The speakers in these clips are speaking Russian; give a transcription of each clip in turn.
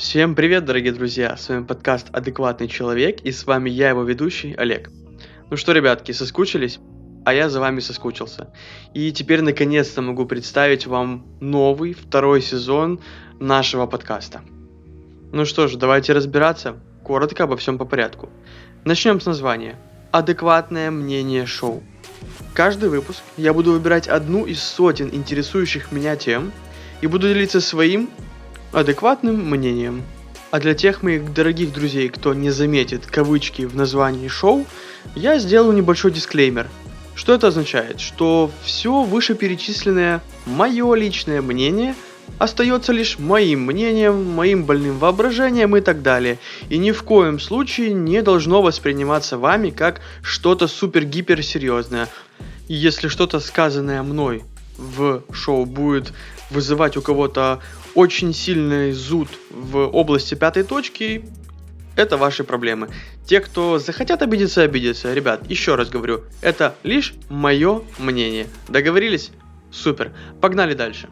Всем привет, дорогие друзья! С вами подкаст «Адекватный человек» и с вами я, его ведущий, Олег. Ну что, ребятки, соскучились? А я за вами соскучился. И теперь наконец-то могу представить вам новый, второй сезон нашего подкаста. Ну что ж, давайте разбираться. Коротко обо всем по порядку. Начнем с названия. Адекватное мнение шоу. Каждый выпуск я буду выбирать одну из сотен интересующих меня тем и буду делиться своим адекватным мнением. А для тех моих дорогих друзей, кто не заметит кавычки в названии шоу, я сделаю небольшой дисклеймер. Что это означает? Что все вышеперечисленное мое личное мнение остается лишь моим мнением, моим больным воображением и так далее. И ни в коем случае не должно восприниматься вами как что-то супер-гипер серьезное. И если что-то сказанное мной в шоу будет вызывать у кого-то очень сильный зуд в области пятой точки, это ваши проблемы. Те, кто захотят обидеться, обидятся. Ребят, еще раз говорю, это лишь мое мнение. Договорились? Супер. Погнали дальше.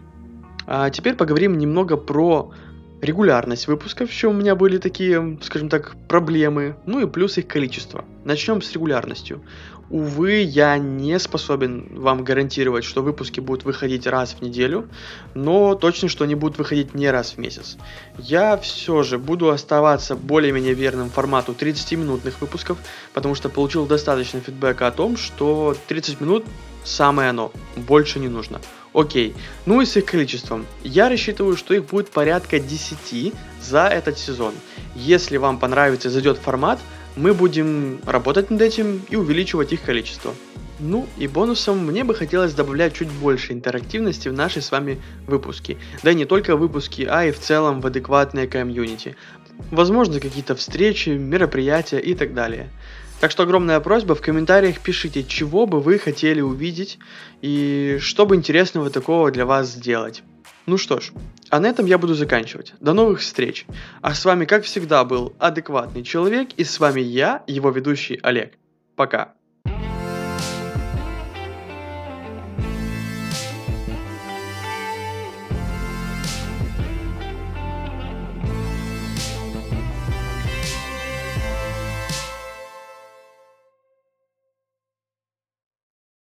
А теперь поговорим немного про регулярность выпусков, еще у меня были такие, скажем так, проблемы, ну и плюс их количество. Начнем с регулярностью. Увы, я не способен вам гарантировать, что выпуски будут выходить раз в неделю, но точно, что они будут выходить не раз в месяц. Я все же буду оставаться более-менее верным формату 30-минутных выпусков, потому что получил достаточно фидбэка о том, что 30 минут самое оно, больше не нужно. Окей, ну и с их количеством. Я рассчитываю, что их будет порядка 10 за этот сезон. Если вам понравится и зайдет формат, мы будем работать над этим и увеличивать их количество. Ну и бонусом мне бы хотелось добавлять чуть больше интерактивности в наши с вами выпуски. Да и не только выпуски, а и в целом в адекватное комьюнити. Возможно какие-то встречи, мероприятия и так далее. Так что огромная просьба, в комментариях пишите, чего бы вы хотели увидеть и что бы интересного такого для вас сделать. Ну что ж, а на этом я буду заканчивать. До новых встреч. А с вами, как всегда, был адекватный человек, и с вами я, его ведущий Олег. Пока.